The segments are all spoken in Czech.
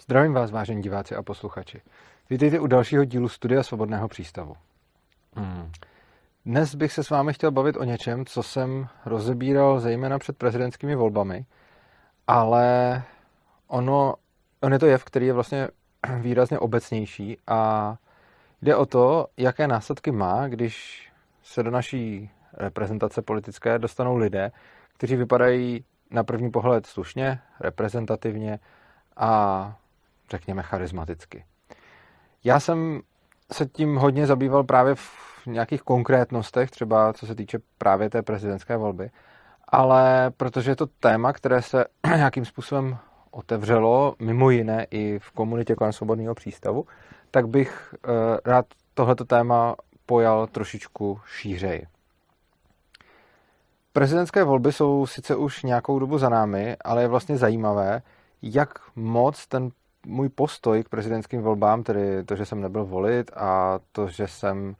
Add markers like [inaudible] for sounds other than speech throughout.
Zdravím vás, vážení diváci a posluchači. Vítejte u dalšího dílu Studia Svobodného přístavu. Hmm. Dnes bych se s vámi chtěl bavit o něčem, co jsem rozebíral zejména před prezidentskými volbami, ale ono, on je to jev, který je vlastně [clears throat] výrazně obecnější a jde o to, jaké následky má, když se do naší reprezentace politické dostanou lidé, kteří vypadají na první pohled slušně, reprezentativně a řekněme charismaticky. Já jsem se tím hodně zabýval právě v nějakých konkrétnostech, třeba co se týče právě té prezidentské volby, ale protože je to téma, které se [clears throat] nějakým způsobem otevřelo, mimo jiné i v komunitě kolem svobodného přístavu, tak bych eh, rád tohleto téma pojal trošičku šířeji. Prezidentské volby jsou sice už nějakou dobu za námi, ale je vlastně zajímavé, jak moc ten můj postoj k prezidentským volbám, tedy to, že jsem nebyl volit a to, že jsem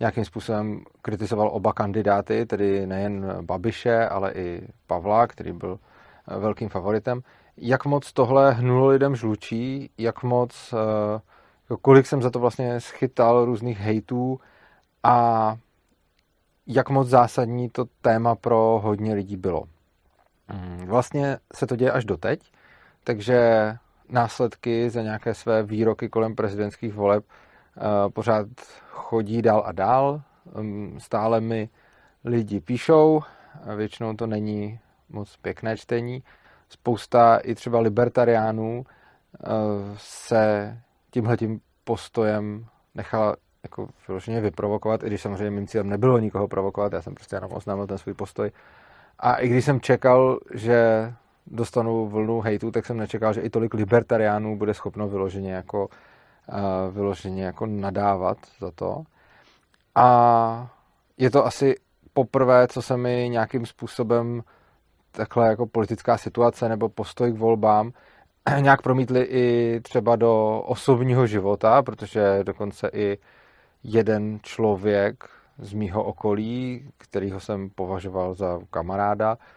nějakým způsobem kritizoval oba kandidáty, tedy nejen Babiše, ale i Pavla, který byl eh, velkým favoritem, jak moc tohle hnulo lidem žlučí, jak moc, eh, jako kolik jsem za to vlastně schytal různých hejtů? A jak moc zásadní to téma pro hodně lidí bylo. Mm, vlastně se to děje až doteď, takže následky za nějaké své výroky kolem prezidentských voleb eh, pořád chodí dál a dál. Mm, stále mi lidi píšou, většinou to není moc pěkné čtení. Spousta i třeba libertariánů eh, se tímhletím postojem nechala jako vyloženě vyprovokovat, i když samozřejmě mým cílem nebylo nikoho provokovat, já jsem prostě jenom oznámil ten svůj postoj. A i když jsem čekal, že dostanu vlnu hejtu, tak jsem nečekal, že i tolik libertariánů bude schopno vyloženě jako, uh, vyloženě jako nadávat za to. A je to asi poprvé, co se mi nějakým způsobem takhle jako politická situace nebo postoj k volbám [clears throat] nějak promítli i třeba do osobního života, protože dokonce i jeden člověk z mýho okolí, kterýho jsem považoval za kamaráda, eh,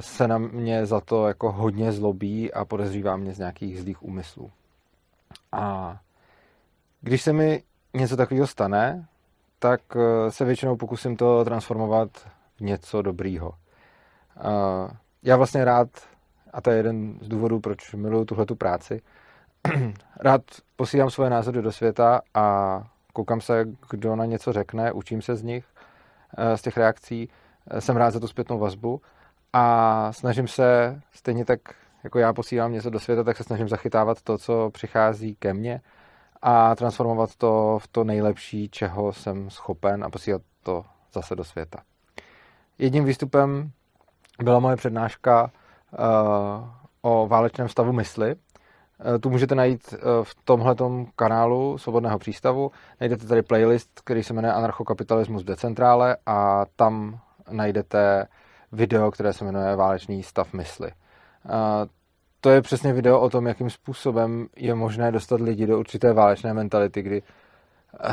se na mě za to jako hodně zlobí a podezřívá mě z nějakých zlých úmyslů. A když se mi něco takového stane, tak eh, se většinou pokusím to transformovat v něco dobrýho. Eh, já vlastně rád, a to je jeden z důvodů, proč miluju tuhletu práci, [clears throat] rád posílám svoje názory do světa a koukám se, kdo na něco řekne, učím se z nich, eh, z těch reakcí, eh, jsem rád za tu zpětnou vazbu a snažím se stejně tak, jako já posílám něco do světa, tak se snažím zachytávat to, co přichází ke mně a transformovat to v to nejlepší, čeho jsem schopen a posílat to zase do světa. Jedním výstupem byla moje přednáška uh, o válečném stavu mysli, Eh, tu můžete najít eh, v tomhletom kanálu Svobodného přístavu. Najdete tady playlist, který se jmenuje Anarchokapitalismus v decentrále a tam najdete video, které se jmenuje Válečný stav mysli. Eh, to je přesně video o tom, jakým způsobem je možné dostat lidi do určité válečné mentality, kdy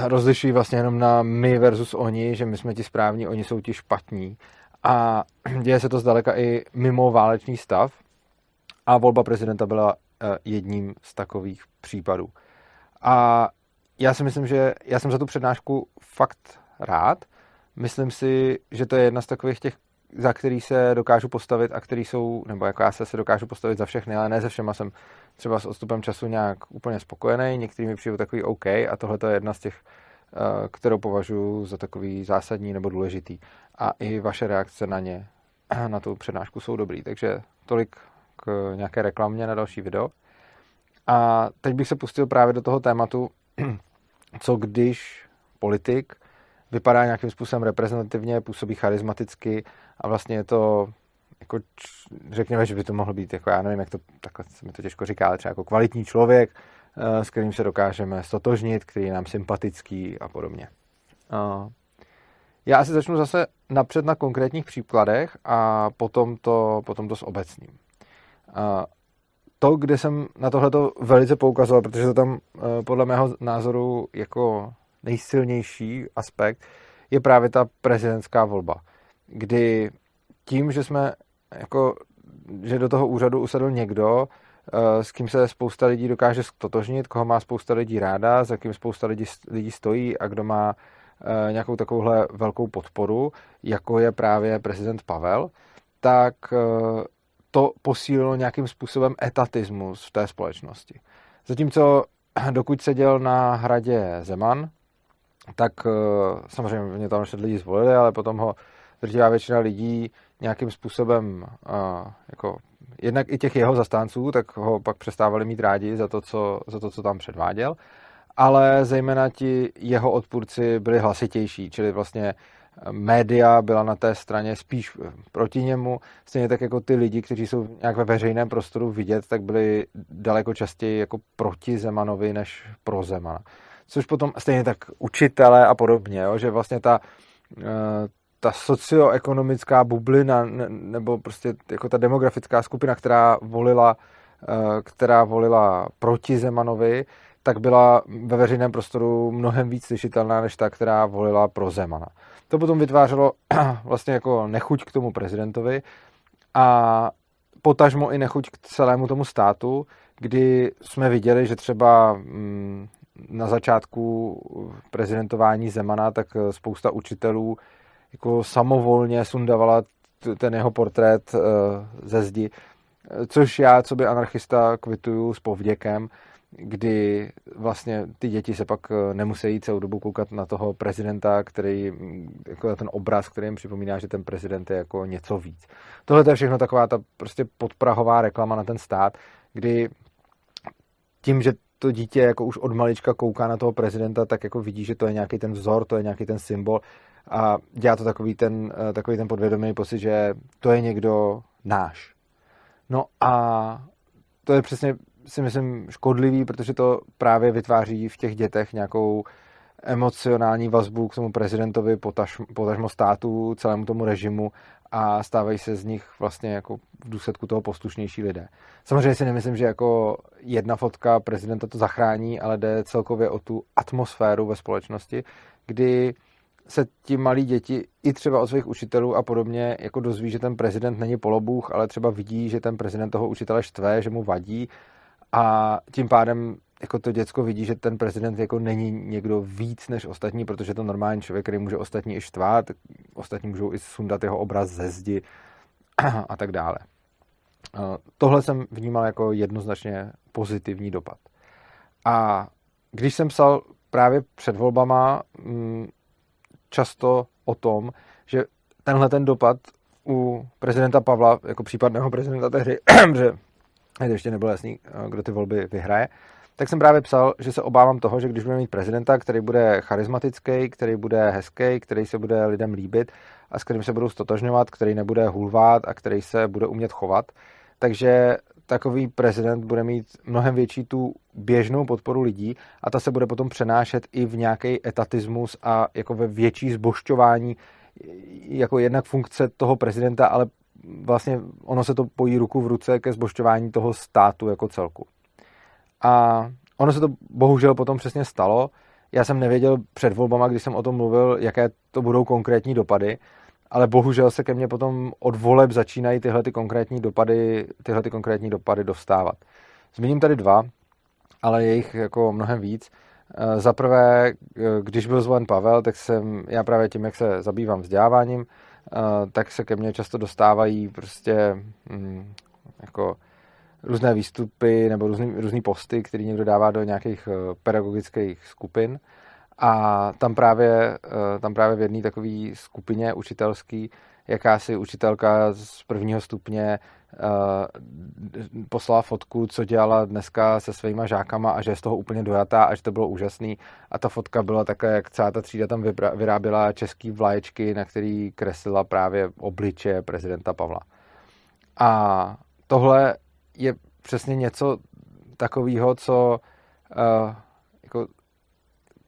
rozlišují vlastně jenom na my versus oni, že my jsme ti správní, oni jsou ti špatní. A [clears throat] děje se to zdaleka i mimo válečný stav. A volba prezidenta byla Eh, jedním z takových případů. A já si myslím, že já jsem za tu přednášku fakt rád. Myslím si, že to je jedna z takových těch, za který se dokážu postavit a který jsou, nebo jako já se, se dokážu postavit za všechny, ale ne ze všema jsem třeba s odstupem času nějak úplně spokojený, některými mi přijdou takový OK a tohle je jedna z těch, eh, kterou považuji za takový zásadní nebo důležitý. A i vaše reakce na ně, [clears throat] na tu přednášku jsou dobrý. Takže tolik k nějaké reklamě na další video. A teď bych se pustil právě do toho tématu, [clears throat] co když politik vypadá nějakým způsobem reprezentativně, působí charismaticky a vlastně je to jako, řekněme, že by to mohlo být, jako já nevím, jak to, takhle se mi to těžko říká, ale třeba jako kvalitní člověk, eh, s kterým se dokážeme stotožnit, který je nám sympatický a podobně. Já asi začnu zase napřed na konkrétních příkladech a potom to, potom to s obecným to, kde jsem na tohleto velice poukazoval, protože to tam eh, podle mého názoru jako nejsilnější aspekt je právě ta prezidentská volba, kdy tím, že jsme jako, že do toho úřadu usedl někdo, s kým se spousta lidí dokáže stotožnit, koho má spousta lidí ráda, za kým spousta lidí, lidí stojí a kdo má nějakou takovouhle velkou podporu, jako je právě prezident Pavel, tak to posílilo nějakým způsobem etatismus v té společnosti. Zatímco dokud seděl na hradě Zeman, tak eh, samozřejmě mě tam ještě lidi zvolili, ale potom ho drtivá většina lidí nějakým způsobem uh, jako jednak i těch jeho zastánců, tak ho pak přestávali mít rádi za to, co, za to, co tam předváděl, ale zejména ti jeho odpůrci byli hlasitější, čili vlastně média byla na té straně spíš proti němu, stejně tak jako ty lidi, kteří jsou nějak ve veřejném prostoru vidět, tak byli daleko častěji jako proti Zemanovi než pro Zemana. Což potom stejně tak učitele a podobně, jo, že vlastně ta, eh, ta socioekonomická bublina nebo prostě jako ta demografická skupina, která volila, eh, která volila proti Zemanovi, tak byla ve veřejném prostoru mnohem víc slyšitelná než ta, která volila pro Zemana. To potom vytvářelo [clears throat] vlastně jako nechuť k tomu prezidentovi a potažmo i nechuť k celému tomu státu, kdy jsme viděli, že třeba mm, na začátku prezidentování Zemana, tak spousta učitelů jako samovolně sundavala ten jeho portrét eh, ze zdi, což já, co by anarchista, kvituju s povděkem, kdy vlastně ty děti se pak eh, nemusí celou dobu koukat na toho prezidenta, který, mm, jako ten obraz, který jim připomíná, že ten prezident je jako něco víc. Tohle je všechno taková ta prostě podprahová reklama na ten stát, kdy tím, že to dítě jako už od malička kouká na toho prezidenta, tak jako vidí, že to je nějaký ten vzor, to je nějaký ten symbol a dělá to takový ten, eh, takový ten podvědomý pocit, že to je někdo náš. No a to je přesně si myslím škodlivý, protože to právě vytváří v těch dětech nějakou emocionální vazbu k tomu prezidentovi, potaž, potažmo státu, celému tomu režimu a stávají se z nich vlastně jako v důsledku toho poslušnější lidé. Samozřejmě si nemyslím, že jako jedna fotka prezidenta to zachrání, ale jde celkově o tu atmosféru ve společnosti, kdy se ti malí děti i třeba od svých učitelů a podobně jako dozví, že ten prezident není polobůh, ale třeba vidí, že ten prezident toho učitele štve, že mu vadí a tím pádem jako to děcko vidí, že ten prezident jako není někdo víc než ostatní, protože to normální člověk, který může ostatní i štvát, ostatní můžou i sundat jeho obraz ze zdi [clears throat] a tak dále. Tohle jsem vnímal jako jednoznačně pozitivní dopad. A když jsem psal právě před volbama mm, často o tom, že tenhle ten dopad u prezidenta Pavla, jako případného prezidenta té hry, [clears throat] že ještě nebylo jasný, eh, kdo ty volby vyhraje, tak jsem právě psal, že se obávám toho, že když budeme mít prezidenta, který bude charismatický, který bude hezký, který se bude lidem líbit a s kterým se budou stotožňovat, který nebude hulvát a který se bude umět chovat, takže takový prezident bude mít mnohem větší tu běžnou podporu lidí a ta se bude potom přenášet i v nějaký etatismus a jako ve větší zbošťování jako jednak funkce toho prezidenta, ale vlastně ono se to pojí ruku v ruce ke zbošťování toho státu jako celku. A ono se to bohužel potom přesně stalo. Já jsem nevěděl před volbama, když jsem o tom mluvil, jaké to budou konkrétní dopady, ale bohužel se ke mně potom od voleb začínají tyhle ty konkrétní dopady, tyhle ty konkrétní dopady dostávat. Zmíním tady dva, ale je jich jako mnohem víc. Eh, za prvé, eh, když byl zvolen Pavel, tak jsem, já právě tím, jak se zabývám vzděláváním, eh, tak se ke mně často dostávají prostě hm, jako různé výstupy nebo různý, různý posty, který někdo dává do nějakých pedagogických skupin. A tam právě, tam právě v jedné takové skupině učitelský jakási učitelka z prvního stupně uh, poslala fotku, co dělala dneska se svýma žákama a že je z toho úplně dojatá a že to bylo úžasný. A ta fotka byla také, jak celá ta třída tam vyráběla český vlaječky, na který kreslila právě obliče prezidenta Pavla. A tohle je přesně něco takového, co uh, jako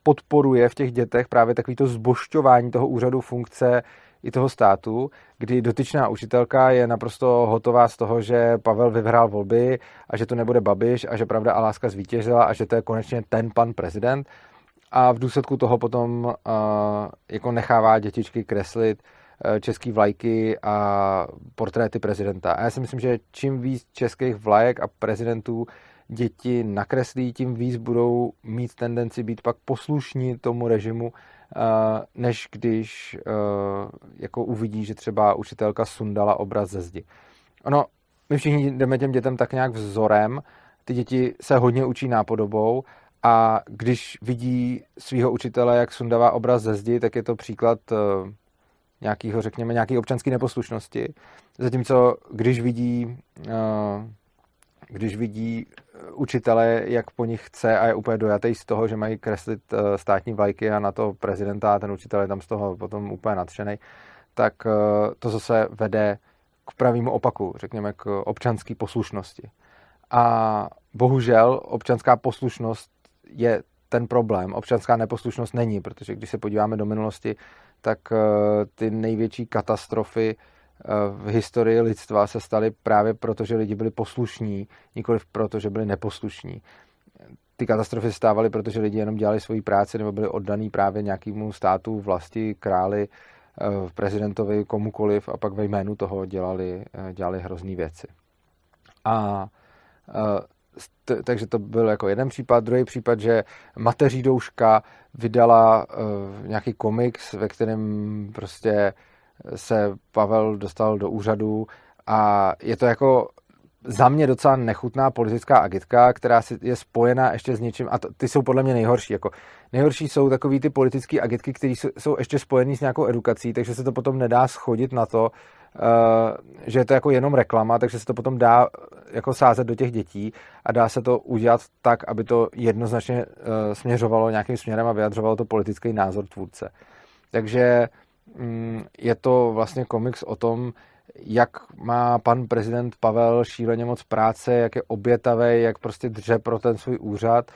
podporuje v těch dětech právě takovýto zbošťování toho úřadu funkce i toho státu, kdy dotyčná učitelka je naprosto hotová z toho, že Pavel vyhrál volby a že to nebude Babiš a že pravda a láska zvítězila a že to je konečně ten pan prezident. A v důsledku toho potom uh, jako nechává dětičky kreslit český vlajky a portréty prezidenta. A já si myslím, že čím víc českých vlajek a prezidentů děti nakreslí, tím víc budou mít tendenci být pak poslušní tomu režimu, než když jako uvidí, že třeba učitelka sundala obraz ze zdi. Ono, my všichni jdeme těm dětem tak nějak vzorem, ty děti se hodně učí nápodobou a když vidí svého učitele, jak sundává obraz ze zdi, tak je to příklad nějakého, řekněme, nějaké občanské neposlušnosti. Zatímco když vidí, uh, když vidí učitele, jak po nich chce a je úplně dojatý z toho, že mají kreslit uh, státní vlajky a na to prezidenta a ten učitel je tam z toho potom úplně nadšený, tak to zase vede k pravému opaku, řekněme k občanské poslušnosti. A bohužel občanská poslušnost je ten problém. Občanská neposlušnost není, protože když se podíváme do minulosti, tak eh, ty největší katastrofy eh, v historii lidstva se staly právě proto, že lidi byli poslušní, nikoli proto, že byli neposlušní. Ty katastrofy stávaly, protože lidi jenom dělali svoji práci nebo byli oddaný právě nějakému státu, vlasti, králi, eh, prezidentovi, komukoliv a pak ve jménu toho dělali, dělali hrozný věci. A t- takže to byl jako jeden případ. Druhý případ, že mateří douška vydala uh, nějaký komiks, ve kterém prostě se Pavel dostal do úřadu a je to jako za mě docela nechutná politická agitka, která je spojená ještě s něčím, a to, ty jsou podle mě nejhorší. Jako, nejhorší jsou takový ty politické agitky, které jsou ještě spojený s nějakou edukací, takže se to potom nedá schodit na to, že je to jako jenom reklama, takže se to potom dá jako sázet do těch dětí a dá se to udělat tak, aby to jednoznačně uh, směřovalo nějakým směrem a vyjadřovalo to politický názor tvůrce. Takže um, je to vlastně komiks o tom, jak má pan prezident Pavel šíleně moc práce, jak je obětavý, jak prostě dře pro ten svůj úřad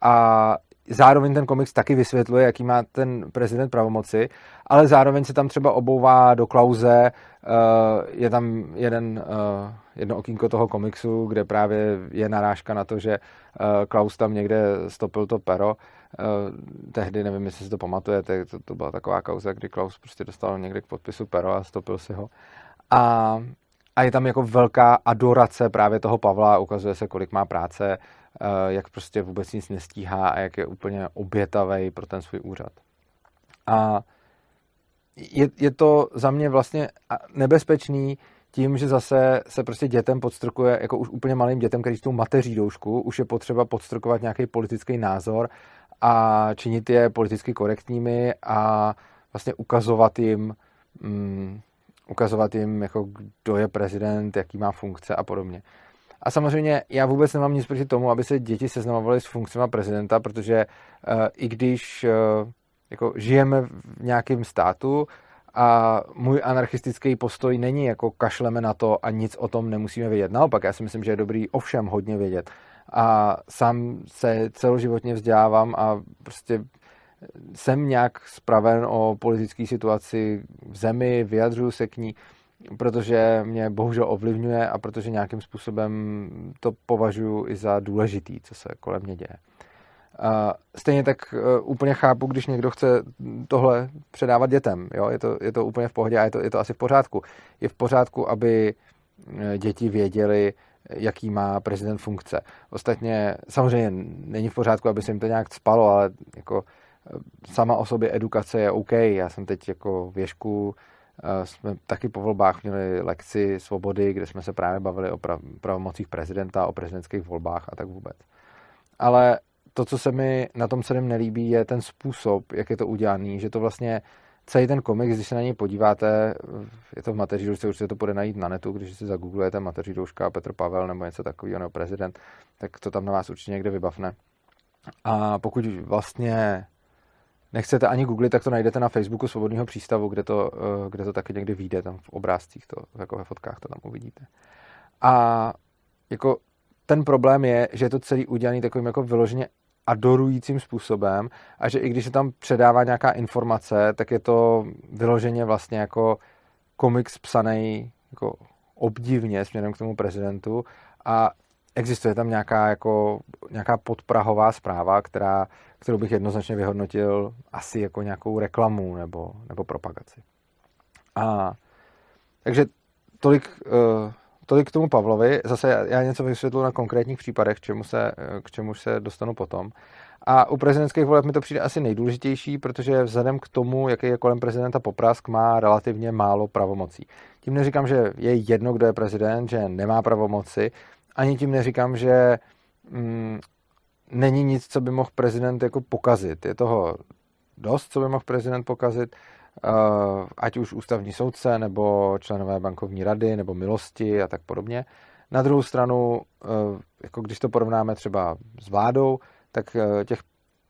a zároveň ten komiks taky vysvětluje, jaký má ten prezident pravomoci, ale zároveň se tam třeba obouvá do klauze, eh, je tam jeden, eh, jedno okýnko toho komiksu, kde právě je narážka na to, že eh, Klaus tam někde stopil to pero, tehdy, nevím, jestli si to pamatujete, to, to byla taková kauza, kdy Klaus prostě dostal někde k podpisu pero a stopil si ho. A, a je tam jako velká adorace právě toho Pavla, ukazuje se, kolik má práce, jak prostě vůbec nic nestíhá a jak je úplně obětavý pro ten svůj úřad. A je, je to za mě vlastně nebezpečný tím, že zase se prostě dětem podstrkuje, jako už úplně malým dětem, který tu mateří doušku, už je potřeba podstrkovat nějaký politický názor a činit je politicky korektními a vlastně ukazovat jim, mm, ukazovat jim, jako kdo je prezident, jaký má funkce a podobně. A samozřejmě já vůbec nemám nic proti tomu, aby se děti seznamovaly s funkcemi prezidenta, protože uh, i když uh, jako žijeme v nějakém státu a můj anarchistický postoj není jako kašleme na to a nic o tom nemusíme vědět. Naopak, já si myslím, že je dobrý ovšem hodně vědět. A sám se celoživotně vzdělávám a prostě jsem nějak spraven o politické situaci v zemi, vyjadřuju se k ní, protože mě bohužel ovlivňuje a protože nějakým způsobem to považuji i za důležitý, co se kolem mě děje. Stejně tak e, úplně chápu, když někdo chce tohle předávat dětem. Jo? Je, to, je to úplně v pohodě a je to, je to asi v pořádku. Je v pořádku, aby e, děti věděli, jaký má prezident funkce. Ostatně samozřejmě není v pořádku, aby se jim to nějak spalo, ale jako sama o sobě edukace je OK. Já jsem teď jako věšku, jsme taky po volbách měli lekci svobody, kde jsme se právě bavili o pravomocích prezidenta, o prezidentských volbách a tak vůbec. Ale to, co se mi na tom celém nelíbí, je ten způsob, jak je to udělaný, že to vlastně celý ten komiks, když se na něj podíváte, je to v mateří doušce, určitě to bude najít na netu, když si zagooglujete mateří douška Petr Pavel nebo něco takového, nebo prezident, tak to tam na vás určitě někde vybavne. A pokud vlastně nechcete ani googlit, tak to najdete na Facebooku Svobodného přístavu, kde to, eh, kde to taky někdy vyjde, tam v obrázcích, to, jako ve fotkách to tam uvidíte. A jako ten problém je, že je to celý udělaný takovým jako vyloženě adorujícím způsobem a že i když se tam předává nějaká informace, tak je to vyloženě vlastně jako komiks psaný jako obdivně směrem k tomu prezidentu a existuje tam nějaká, jako, nějaká podprahová zpráva, která, kterou bych jednoznačně vyhodnotil asi jako nějakou reklamu nebo, nebo propagaci. A takže tolik, uh, tolik k tomu Pavlovi. Zase já něco vysvětlu na konkrétních případech, k čemu se, k čemu se dostanu potom. A u prezidentských voleb mi to přijde asi nejdůležitější, protože vzhledem k tomu, jaký je kolem prezidenta poprask, má relativně málo pravomocí. Tím neříkám, že je jedno, kdo je prezident, že nemá pravomoci, ani tím neříkám, že mm, není nic, co by mohl prezident jako pokazit. Je toho dost, co by mohl prezident pokazit, uh, ať už ústavní soudce, nebo členové bankovní rady, nebo milosti a tak podobně. Na druhou stranu, uh, jako když to porovnáme třeba s vládou, tak uh, těch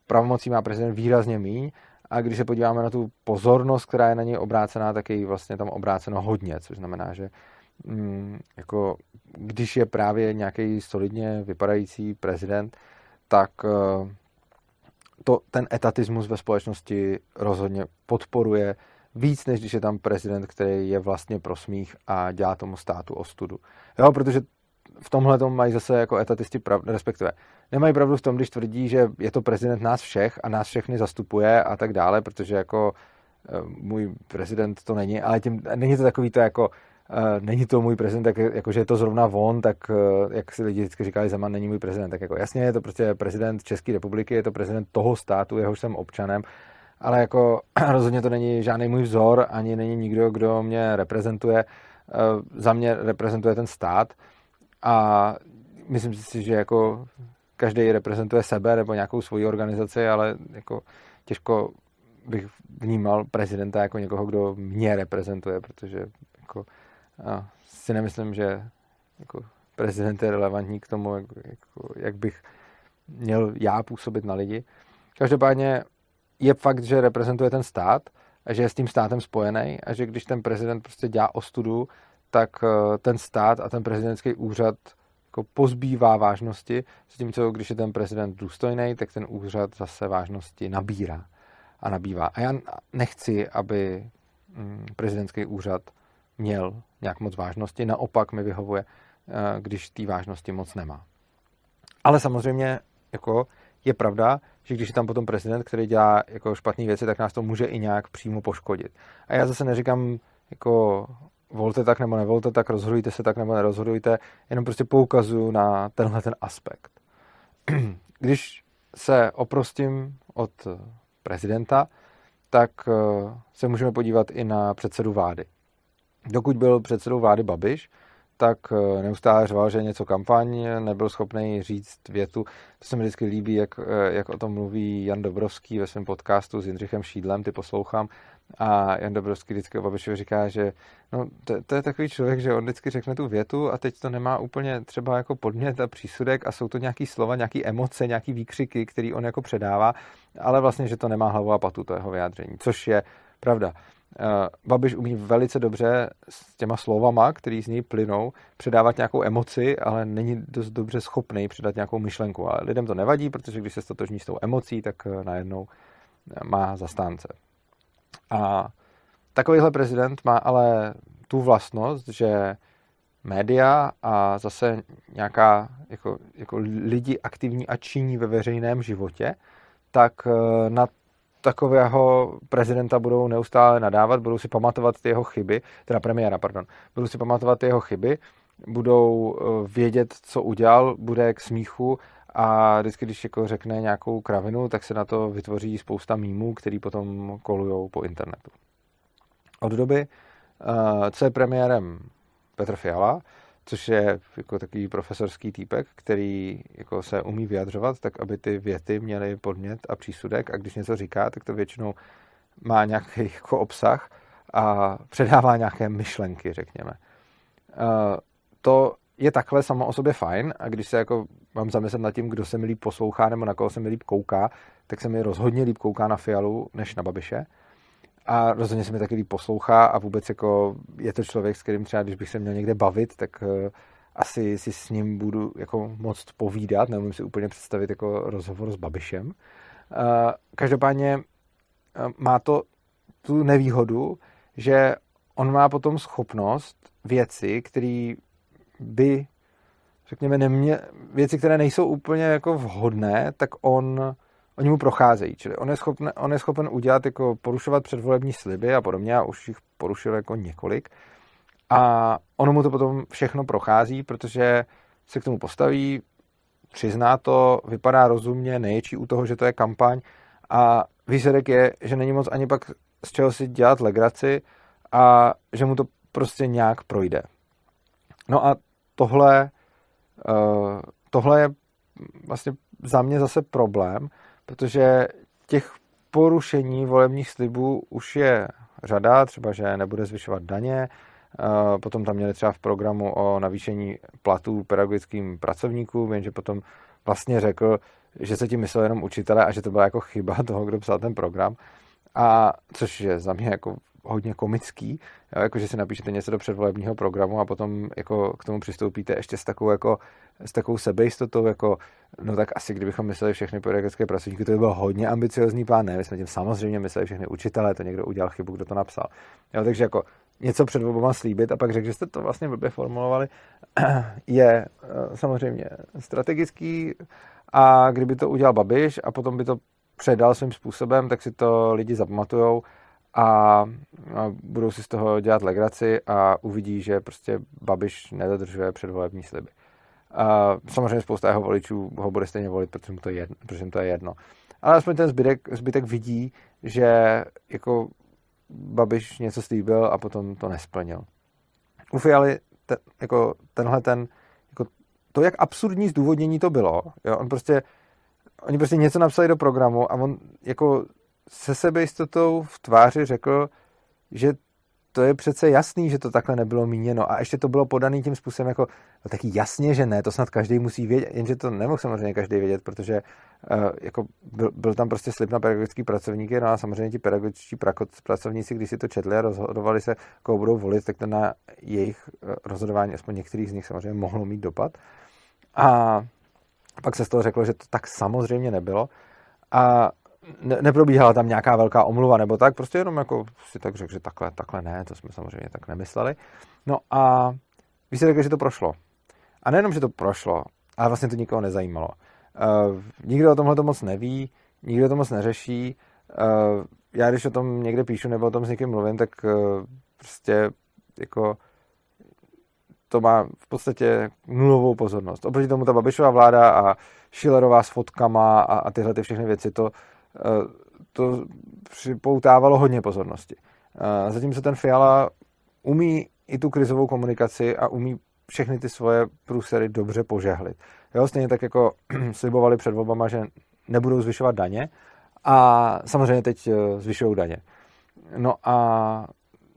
pravomocí má prezident výrazně míň a když se podíváme na tu pozornost, která je na něj obrácená, tak je jí vlastně tam obráceno hodně, což znamená, že mm, jako když je právě nějaký solidně vypadající prezident, tak uh, to, ten etatismus ve společnosti rozhodně podporuje víc, než když je tam prezident, který je vlastně pro smích a dělá tomu státu ostudu. Jo, protože v tomhle tom mají zase jako etatisti pravdu, respektive nemají pravdu v tom, když tvrdí, že je to prezident nás všech a nás všechny zastupuje a tak dále, protože jako eh, můj prezident to není, ale tím, není to takový to jako není to můj prezident, tak jako, že je to zrovna on, tak uh, jak si lidi vždycky říkali, Zeman není můj prezident, tak jako jasně je to prostě prezident České republiky, je to prezident toho státu, jehož jsem občanem, ale jako [clears throat] rozhodně to není žádný můj vzor, ani není nikdo, kdo mě reprezentuje. Uh, za mě reprezentuje ten stát a myslím si, že jako každý reprezentuje sebe nebo nějakou svoji organizaci, ale jako těžko bych vnímal prezidenta jako někoho, kdo mě reprezentuje, protože jako a si nemyslím, že jako prezident je relevantní k tomu, jak, jako, jak bych měl já působit na lidi. Každopádně je fakt, že reprezentuje ten stát a že je s tím státem spojený a že když ten prezident prostě dělá ostudu, tak eh, ten stát a ten prezidentský úřad jako pozbývá vážnosti, s tím, co když je ten prezident důstojný, tak ten úřad zase vážnosti nabírá a nabývá. A já nechci, aby mm, prezidentský úřad měl nějak moc vážnosti, naopak mi vyhovuje, eh, když té vážnosti moc nemá. Ale samozřejmě jako je pravda, že když je tam potom prezident, který dělá jako špatné věci, tak nás to může i nějak přímo poškodit. A já zase neříkám, jako volte tak nebo nevolte tak, rozhodujte se tak nebo nerozhodujte, jenom prostě poukazuju na tenhle ten aspekt. [clears throat] Když se oprostím od prezidenta, tak eh, se můžeme podívat i na předsedu vlády dokud byl předsedou vlády Babiš, tak eh, neustále řval, že něco kampaň, nebyl schopný říct větu. To se mi vždycky líbí, jak, eh, jak o tom mluví Jan Dobrovský ve svém podcastu s Jindřichem Šídlem, ty poslouchám. A Jan Dobrovský vždycky o Babišovi říká, že no, to, to, je takový člověk, že on vždycky řekne tu větu a teď to nemá úplně třeba jako podmět a přísudek a jsou to nějaký slova, nějaký emoce, nějaký výkřiky, který on jako předává, ale vlastně, že to nemá hlavu a patu, to jeho vyjádření, což je pravda. Eh, Babiš umí velice dobře s těma slovama, který z něj plynou, předávat nějakou emoci, ale není dost dobře schopný předat nějakou myšlenku. Ale lidem to nevadí, protože když se stotožní s tou emocí, tak eh, najednou eh, má zastánce. A takovýhle prezident má ale tu vlastnost, že média a zase nějaká jako, jako lidi aktivní a činí ve veřejném životě, tak na takového prezidenta budou neustále nadávat, budou si pamatovat ty jeho chyby, teda premiéra, pardon, budou si pamatovat ty jeho chyby, budou eh, vědět, co udělal, bude k smíchu a vždycky, když jako řekne nějakou kravinu, tak se na to vytvoří spousta mýmů, který potom kolují po internetu. Od doby, eh, co je premiérem Petr Fiala, což je jako takový profesorský týpek, který jako se umí vyjadřovat, tak aby ty věty měly podmět a přísudek. A když něco říká, tak to většinou má nějaký jako obsah a předává nějaké myšlenky, řekněme. Uh, to je takhle samo o sobě fajn. A když se jako mám zamyslet nad tím, kdo se mi líp poslouchá nebo na koho se mi líp kouká, tak se mi rozhodně líp kouká na Fialu než na Babiše a rozhodně se mi taky líp poslouchá a vůbec jako je to člověk, s kterým třeba, když bych se měl někde bavit, tak uh, asi si s ním budu jako moc povídat, neumím si úplně představit jako rozhovor s Babišem. Uh, každopádně uh, má to tu nevýhodu, že on má potom schopnost věci, které by, řekněme, nemě, věci, které nejsou úplně jako vhodné, tak on oni mu procházejí, čili on je, schopen, on je schopen udělat jako porušovat předvolební sliby a podobně a už jich porušil jako několik a ono mu to potom všechno prochází, protože se k tomu postaví, přizná to, vypadá rozumně, neječí u toho, že to je kampaň a výsledek je, že není moc ani pak z čeho si dělat legraci a že mu to prostě nějak projde. No a tohle, uh, tohle je vlastně za mě zase problém, protože těch porušení volebních slibů už je řada, třeba, že nebude zvyšovat daně, uh, potom tam měli třeba v programu o navýšení platů pedagogickým pracovníkům, jenže potom vlastně řekl, že se tím myslel jenom učitele a že to byla jako chyba [laughs] toho, kdo psal ten program. A což je za mě jako hodně komický, jo, jako že si napíšete něco do předvolebního programu a potom jako k tomu přistoupíte ještě s takovou, jako, s takovou sebejistotou, jako no tak asi kdybychom mysleli všechny pedagogické pracovníky, to by byl hodně ambiciozní plán, ne, my jsme tím samozřejmě mysleli všechny učitele, to někdo udělal chybu, kdo to napsal. Jo, takže jako něco před volbama slíbit a pak řekl, že jste to vlastně blbě formulovali, [clears throat] je eh, samozřejmě strategický a kdyby to udělal Babiš a potom by to předal svým způsobem, tak si to lidi zapamatujou a budou si z toho dělat legraci a uvidí, že prostě Babiš nedodržuje předvolební sliby. A samozřejmě spousta jeho voličů ho bude stejně volit, protože mu to je jedno. Protože mu to je jedno. Ale aspoň ten zbytek, zbytek vidí, že jako Babiš něco slíbil a potom to nesplnil. U Fialy te, jako tenhle ten, jako to, jak absurdní zdůvodnění to bylo, jo, on prostě, oni prostě něco napsali do programu a on jako se sebejistotou v tváři řekl, že to je přece jasný, že to takhle nebylo míněno. A ještě to bylo podané tím způsobem, jako no taky jasně, že ne, to snad každý musí vědět, jenže to nemohl samozřejmě každý vědět, protože uh, jako byl, byl, tam prostě slib na pedagogický pracovníky, no a samozřejmě ti pedagogičtí pracovníci, když si to četli a rozhodovali se, koho budou volit, tak to na jejich eh, rozhodování, aspoň některých z nich samozřejmě mohlo mít dopad. A pak se z toho řeklo, že to tak samozřejmě nebylo. A ne, neprobíhala tam nějaká velká omluva nebo tak, prostě jenom jako si tak řekl, že takhle, takhle ne, to jsme samozřejmě tak nemysleli. No a výsledek je, že to prošlo. A nejenom, že to prošlo, ale vlastně to nikoho nezajímalo. Uh, nikdo o tomhle to moc neví, nikdo to moc neřeší. Uh, já když o tom někde píšu nebo o tom s někým mluvím, tak uh, prostě jako to má v podstatě nulovou pozornost. Oproti tomu ta Babišová vláda a Schillerová s fotkama a, a tyhle ty všechny věci, to, to připoutávalo hodně pozornosti. Zatímco ten Fiala umí i tu krizovou komunikaci a umí všechny ty svoje průsery dobře požehlit. Jo, stejně tak jako [clears throat] slibovali před volbama, že nebudou zvyšovat daně a samozřejmě teď eh, zvyšují daně. No a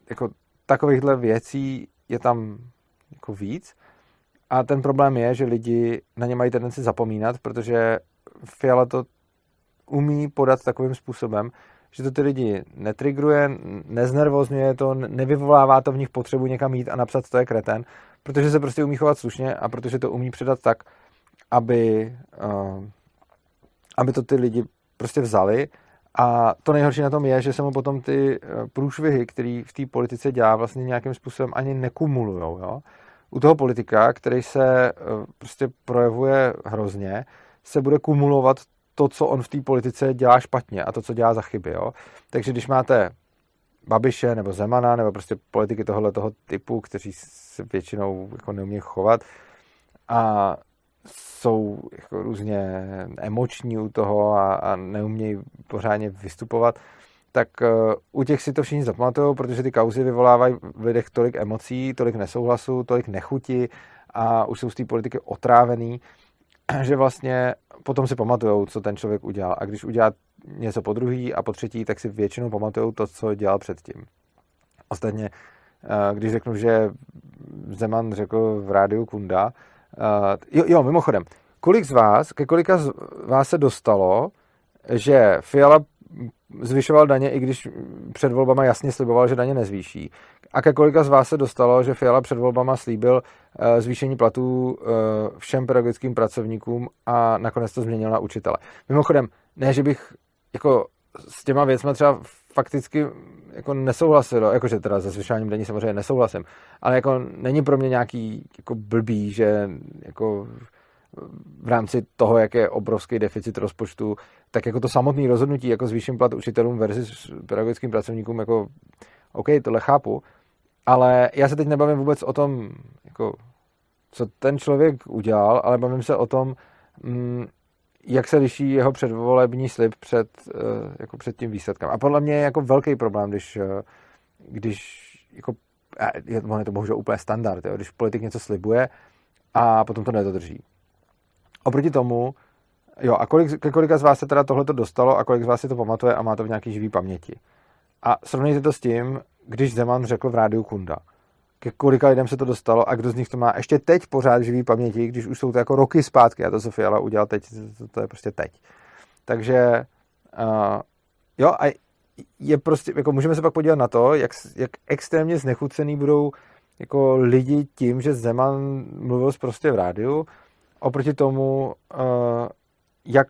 jako takovýchhle věcí je tam jako víc a ten problém je, že lidi na ně mají tendenci zapomínat, protože Fiala to umí podat takovým způsobem, že to ty lidi netrigruje, neznervozňuje to, nevyvolává to v nich potřebu někam jít a napsat, to je kreten, protože se prostě umí chovat slušně a protože to umí předat tak, aby, uh, aby to ty lidi prostě vzali a to nejhorší na tom je, že se mu potom ty eh, průšvihy, který v té politice dělá, vlastně nějakým způsobem ani nekumulujou. Jo? U toho politika, který se uh, prostě projevuje hrozně, se bude kumulovat to, co on v té politice dělá špatně a to, co dělá za chyby. Jo? Takže když máte Babiše nebo Zemana nebo prostě politiky tohohle toho typu, kteří se většinou jako neumí chovat a jsou jako různě emoční u toho a, a neumějí pořádně vystupovat, tak uh, u těch si to všichni zapamatují, protože ty kauzy vyvolávají v lidech tolik emocí, tolik nesouhlasu, tolik nechuti a už jsou z té politiky otrávený, [clears throat] že vlastně potom si pamatujou, co ten člověk udělal. A když udělá něco po druhý a po třetí, tak si většinou pamatujou to, co dělal předtím. Ostatně, eh, když řeknu, že Zeman řekl v rádiu Kunda, eh, jo, jo, mimochodem, kolik z vás, ke kolika z vás se dostalo, že Fiala zvyšoval daně, i když před volbama jasně sliboval, že daně nezvýší. A ke kolika z vás se dostalo, že Fiala před volbama slíbil eh, zvýšení platů eh, všem pedagogickým pracovníkům a nakonec to změnil na učitele. Mimochodem, ne, že bych jako s těma věcmi třeba fakticky jako nesouhlasil, jakože teda se zvyšováním daní samozřejmě nesouhlasím, ale jako není pro mě nějaký jako blbý, že jako v rámci toho, jak je obrovský deficit rozpočtu, tak jako to samotné rozhodnutí, jako zvýším plat učitelům versus pedagogickým pracovníkům, jako OK, tohle chápu, ale já se teď nebavím vůbec o tom, jako, co ten člověk udělal, ale bavím se o tom, mm, jak se liší jeho předvolební slib před, eh, jako před tím výsledkem. A podle mě je jako velký problém, když, eh, když jako, je, je to bohužel úplně standard, jo, když politik něco slibuje a potom to nedodrží. Oproti tomu, jo, a kolik, kolika z vás se teda tohle dostalo a kolik z vás si to pamatuje a má to v nějaký živý paměti. A srovnejte to s tím, když Zeman řekl v rádiu Kunda. Ke kolika lidem se to dostalo a kdo z nich to má ještě teď pořád živý paměti, když už jsou to jako roky zpátky a to, co udělal teď, to, to je prostě teď. Takže uh, jo, a je prostě, jako můžeme se pak podívat na to, jak, jak extrémně znechucený budou jako lidi tím, že Zeman mluvil prostě v rádiu, oproti tomu, uh, jak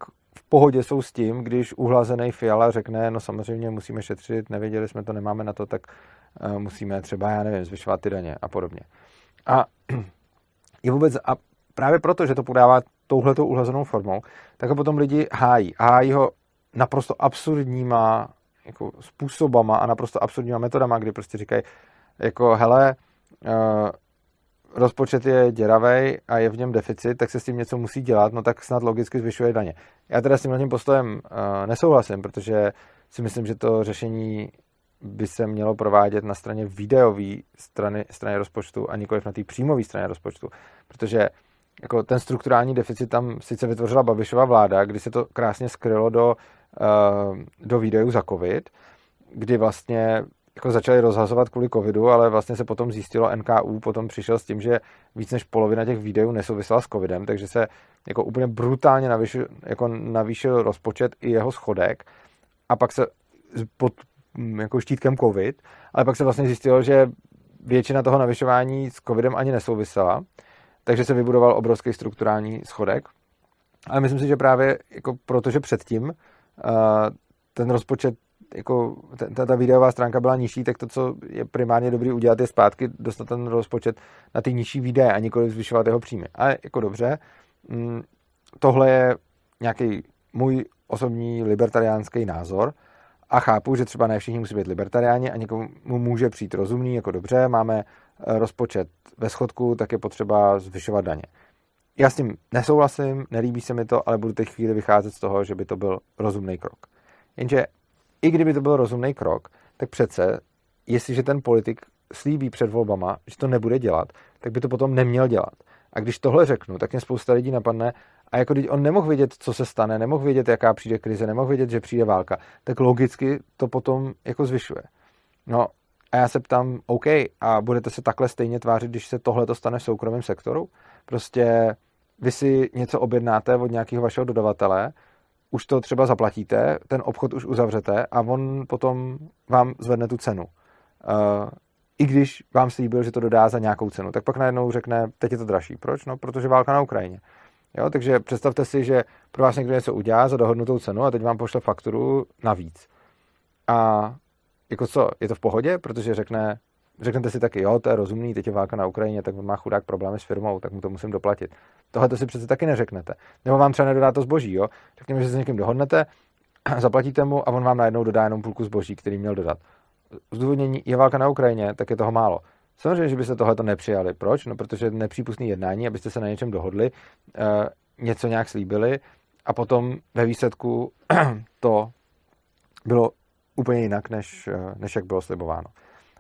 pohodě jsou s tím, když uhlazený Fiala řekne, no samozřejmě musíme šetřit, nevěděli jsme to, nemáme na to, tak uh, musíme třeba, já nevím, zvyšovat ty daně a podobně. A [clears throat] je vůbec, a právě proto, že to podává touhletou uhlazenou formou, tak ho potom lidi hájí. Hájí ho naprosto absurdníma jako způsobama a naprosto absurdníma metodama, kdy prostě říkají, jako hele, uh, rozpočet je děravý a je v něm deficit, tak se s tím něco musí dělat, no tak snad logicky zvyšuje daně. Já teda s tím postojem uh, nesouhlasím, protože si myslím, že to řešení by se mělo provádět na straně videové strany, strany rozpočtu a nikoliv na té příjmové straně rozpočtu. Protože jako ten strukturální deficit tam sice vytvořila Babišova vláda, kdy se to krásně skrylo do, uh, do výdajů za covid, kdy vlastně jako začali rozhazovat kvůli covidu, ale vlastně se potom zjistilo, NKU potom přišel s tím, že víc než polovina těch videů nesouvisela s covidem, takže se jako úplně brutálně navýšil, jako navýšil rozpočet i jeho schodek a pak se pod jako štítkem covid, ale pak se vlastně zjistilo, že většina toho navyšování s covidem ani nesouvisela, takže se vybudoval obrovský strukturální schodek. Ale myslím si, že právě jako protože předtím uh, ten rozpočet jako ta, ta videová stránka byla nižší, tak to, co je primárně dobrý udělat, je zpátky dostat ten rozpočet na ty nižší výdaje a nikoli zvyšovat jeho příjmy. Ale jako dobře, mm, tohle je nějaký můj osobní libertariánský názor a chápu, že třeba ne všichni musí být libertariáni a někomu může přijít rozumný, jako dobře, máme eh, rozpočet ve schodku, tak je potřeba zvyšovat daně. Já s tím nesouhlasím, nelíbí se mi to, ale budu teď chvíli vycházet z toho, že by to byl rozumný krok. Jenže i kdyby to byl rozumný krok, tak přece, jestliže ten politik slíbí před volbama, že to nebude dělat, tak by to potom neměl dělat. A když tohle řeknu, tak mě spousta lidí napadne, a jako když on nemohl vědět, co se stane, nemohl vědět, jaká přijde krize, nemohl vědět, že přijde válka, tak logicky to potom jako zvyšuje. No a já se ptám, OK, a budete se takhle stejně tvářit, když se tohle to stane v soukromém sektoru? Prostě vy si něco objednáte od nějakého vašeho dodavatele, už to třeba zaplatíte, ten obchod už uzavřete a on potom vám zvedne tu cenu. Uh, I když vám slíbil, že to dodá za nějakou cenu, tak pak najednou řekne, teď je to dražší. Proč? No, protože válka na Ukrajině. Jo, takže představte si, že pro vás někdo něco udělá za dohodnutou cenu a teď vám pošle fakturu navíc. A jako co, je to v pohodě, protože řekne, řeknete si taky, jo, to je rozumný, teď je válka na Ukrajině, tak on má chudák problémy s firmou, tak mu to musím doplatit. Tohle to si přece taky neřeknete. Nebo vám třeba nedodá to zboží, jo. Řekněme, že se s někým dohodnete, [clears throat] zaplatíte mu a on vám najednou dodá jenom půlku zboží, který měl dodat. Zdůvodnění je válka na Ukrajině, tak je toho málo. Samozřejmě, že byste tohle nepřijali. Proč? No, protože je nepřípustný jednání, abyste se na něčem dohodli, e, něco nějak slíbili a potom ve výsledku [clears throat] to bylo úplně jinak, než, eh, než jak bylo slibováno.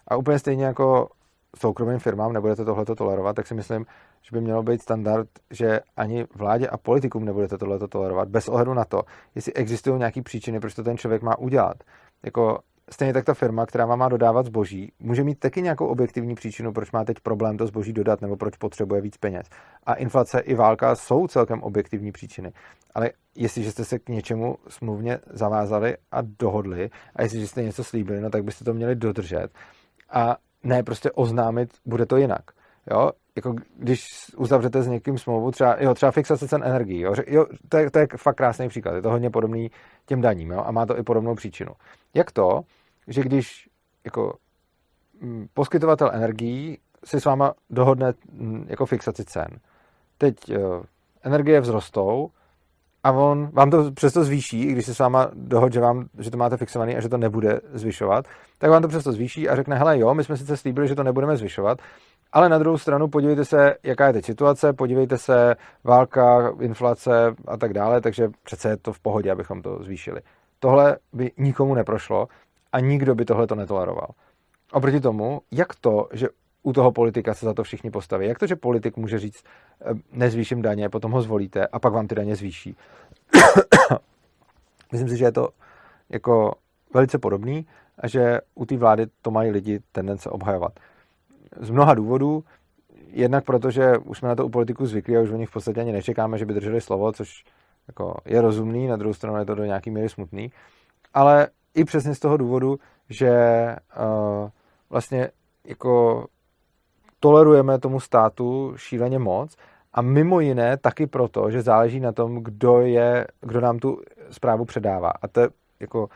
A úplně stejně jako soukromým firmám nebudete tohleto tolerovat, tak si myslím, že by mělo být standard, že ani vládě a politikům nebudete tohleto tolerovat, bez ohledu na to, jestli existují nějaké příčiny, proč to ten člověk má udělat. Jako stejně tak ta firma, která vám má dodávat zboží, může mít taky nějakou objektivní příčinu, proč má teď problém to zboží dodat nebo proč potřebuje víc peněz. A inflace i válka jsou celkem objektivní příčiny. Ale jestliže jste se k něčemu smluvně zavázali a dohodli a jestliže jste něco slíbili, no tak byste to měli dodržet a ne prostě oznámit, bude to jinak. Jo? Jako když uzavřete s někým smlouvu, třeba, jo, třeba fixace cen energii, jo? Jo, to, je, to je fakt krásný příklad, je to hodně podobný těm daním jo? a má to i podobnou příčinu. Jak to, že když jako mm, poskytovatel energií si s váma dohodne mm, jako fixaci cen, teď energie vzrostou a on vám to přesto zvýší, i když se s váma dohod, že, vám, že to máte fixovaný a že to nebude zvyšovat, tak vám to přesto zvýší a řekne, hele jo, my jsme sice slíbili, že to nebudeme zvyšovat, ale na druhou stranu podívejte se, jaká je teď situace, podívejte se, válka, inflace a tak dále, takže přece je to v pohodě, abychom to zvýšili. Tohle by nikomu neprošlo a nikdo by tohle to netoleroval. Oproti tomu, jak to, že u toho politika se za to všichni postaví. Jak to, že politik může říct, nezvýším daně, potom ho zvolíte a pak vám ty daně zvýší. [coughs] Myslím si, že je to jako velice podobný a že u té vlády to mají lidi tendence obhajovat. Z mnoha důvodů, jednak proto, že už jsme na to u politiku zvyklí a už o nich v podstatě ani nečekáme, že by drželi slovo, což jako je rozumný, na druhou stranu je to do nějaký míry smutný, ale i přesně z toho důvodu, že uh, vlastně jako tolerujeme tomu státu šíleně moc a mimo jiné taky proto, že záleží na tom, kdo je, kdo nám tu zprávu předává. A to je jako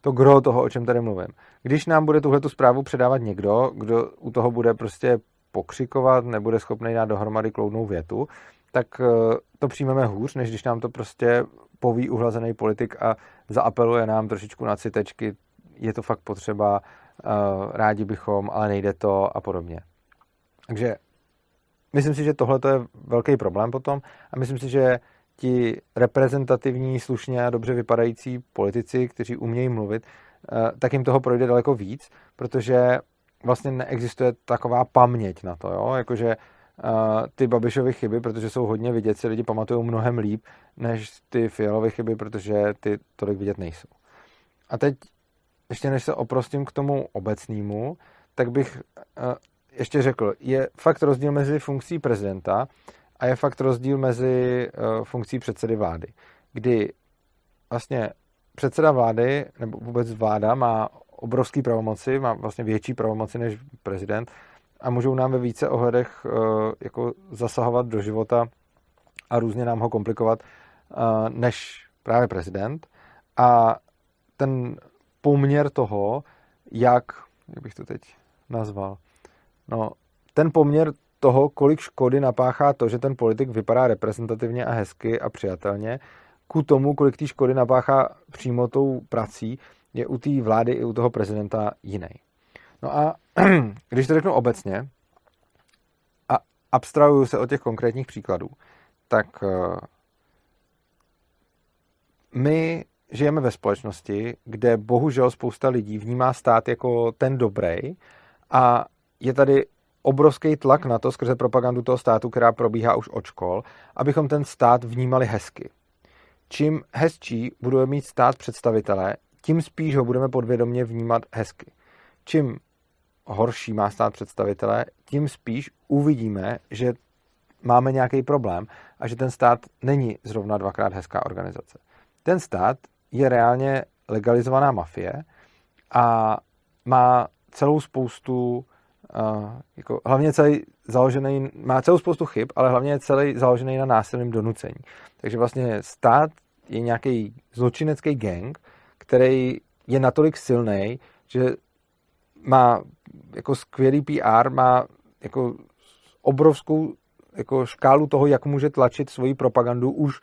to gro toho, o čem tady mluvím. Když nám bude tuhle zprávu předávat někdo, kdo u toho bude prostě pokřikovat, nebude schopný dát dohromady kloudnou větu, tak eh, to přijmeme hůř, než když nám to prostě poví uhlazený politik a zaapeluje nám trošičku na citečky, je to fakt potřeba, eh, rádi bychom, ale nejde to a podobně. Takže myslím si, že tohle je velký problém potom a myslím si, že ti reprezentativní, slušně a dobře vypadající politici, kteří umějí mluvit, eh, tak jim toho projde daleko víc, protože vlastně neexistuje taková paměť na to, jo? jakože uh, ty Babišovy chyby, protože jsou hodně vidět, si lidi pamatují mnohem líp, než ty Fialové chyby, protože ty tolik vidět nejsou. A teď, ještě než se oprostím k tomu obecnému, tak bych uh, ještě řekl, je fakt rozdíl mezi funkcí prezidenta a je fakt rozdíl mezi uh, funkcí předsedy vlády, kdy vlastně předseda vlády, nebo vůbec vláda má obrovský pravomoci, má vlastně větší pravomoci než prezident a můžou nám ve více ohledech uh, jako zasahovat do života a různě nám ho komplikovat uh, než právě prezident. A ten poměr toho, jak, jak bych to teď nazval, No, ten poměr toho, kolik škody napáchá to, že ten politik vypadá reprezentativně a hezky a přijatelně, ku tomu, kolik té škody napáchá přímo tou prací, je u té vlády i u toho prezidenta jiný. No a [clears throat] když to řeknu obecně a abstrahuju se od těch konkrétních příkladů, tak eh, my žijeme ve společnosti, kde bohužel spousta lidí vnímá stát jako ten dobrý a je tady obrovský tlak na to skrze propagandu toho státu, která probíhá už od škol, abychom ten stát vnímali hezky. Čím hezčí budeme mít stát představitele, tím spíš ho budeme podvědomě vnímat hezky. Čím horší má stát představitele, tím spíš uvidíme, že máme nějaký problém a že ten stát není zrovna dvakrát hezká organizace. Ten stát je reálně legalizovaná mafie a má celou spoustu Jako hlavně celý založený, má celou spoustu chyb, ale hlavně je celý založený na násilném donucení. Takže vlastně stát je nějaký zločinecký gang, který je natolik silný, že má jako skvělý PR, má jako obrovskou jako škálu toho, jak může tlačit svoji propagandu už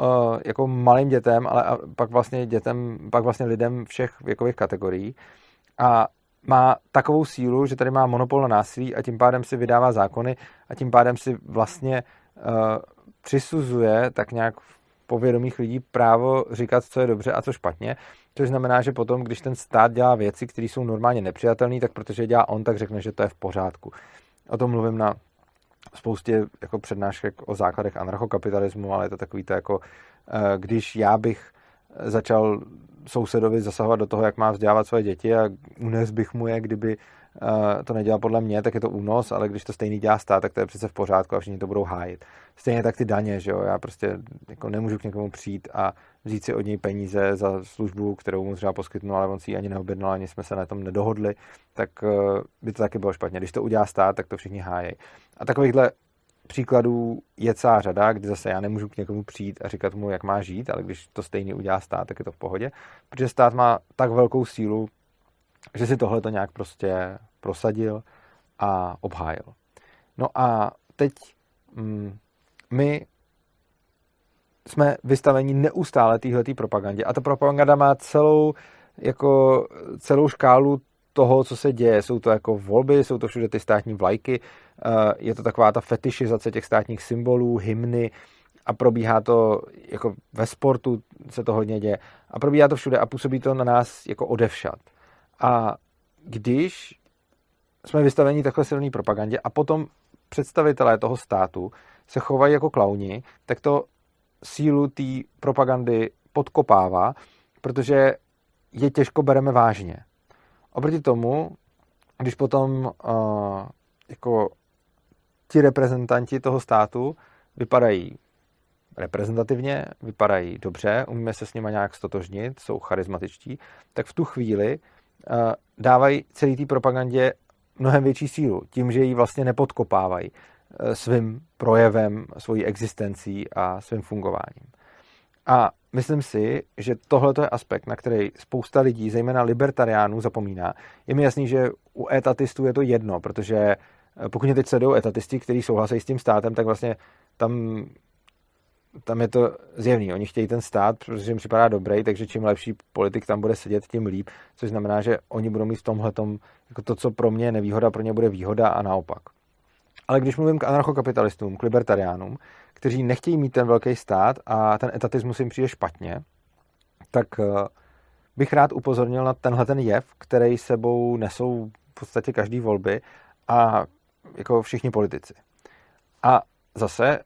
uh, jako malým dětem, ale pak vlastně dětem, pak vlastně lidem všech věkových kategorií. A má takovou sílu, že tady má monopol na násilí a tím pádem si vydává zákony a tím pádem si vlastně uh, přisuzuje tak nějak v povědomých lidí právo říkat, co je dobře a co špatně, což znamená, že potom, když ten stát dělá věci, které jsou normálně nepřijatelné, tak protože je dělá on, tak řekne, že to je v pořádku. O tom mluvím na spoustě jako přednášek o základech anarchokapitalismu, ale je to takový to jako, eh, když já bych začal sousedovi zasahovat do toho, jak má vzdělávat svoje děti a unes bych mu je, kdyby eh, to nedělal podle mě, tak je to únos, ale když to stejný dělá stát, tak to je přece v pořádku a všichni to budou hájit. Stejně tak ty daně, že jo, já prostě jako nemůžu k někomu přijít a vzít si od něj peníze za službu, kterou mu třeba poskytnu, ale on si ji ani neobjednal, ani jsme se na tom nedohodli, tak eh, by to taky bylo špatně. Když to udělá stát, tak to všichni hájí. A takovýchhle příkladů je celá řada, kdy zase já nemůžu k někomu přijít a říkat mu, jak má žít, ale když to stejně udělá stát, tak je to v pohodě, protože stát má tak velkou sílu, že si tohle to nějak prostě prosadil a obhájil. No a teď mm, my jsme vystaveni neustále téhletý propagandě a ta propaganda má celou, jako, celou škálu toho, co se děje. Jsou to jako volby, jsou to všude ty státní vlajky, je to taková ta fetišizace těch státních symbolů, hymny a probíhá to jako ve sportu se to hodně děje a probíhá to všude a působí to na nás jako odevšat. A když jsme vystaveni takhle silné propagandě a potom představitelé toho státu se chovají jako klauni, tak to sílu té propagandy podkopává, protože je těžko bereme vážně. Oproti tomu, když potom uh, jako ti reprezentanti toho státu vypadají reprezentativně, vypadají dobře, umíme se s nimi nějak stotožnit, jsou charismatičtí, tak v tu chvíli uh, dávají celý té propagandě mnohem větší sílu, tím, že ji vlastně nepodkopávají uh, svým projevem, svojí existencí a svým fungováním. A myslím si, že tohle je aspekt, na který spousta lidí, zejména libertariánů, zapomíná. Je mi jasný, že u etatistů je to jedno, protože pokud mě teď sledují etatisti, kteří souhlasí s tím státem, tak vlastně tam, tam je to zjevný. Oni chtějí ten stát, protože jim připadá dobrý, takže čím lepší politik tam bude sedět, tím líp, což znamená, že oni budou mít v tomhle jako to, co pro mě je nevýhoda, pro ně bude výhoda a naopak. Ale když mluvím k anarchokapitalistům, k libertariánům, kteří nechtějí mít ten velký stát a ten etatismus jim přijde špatně, tak eh, bych rád upozornil na tenhle ten jev, který sebou nesou v podstatě každý volby a jako všichni politici. A zase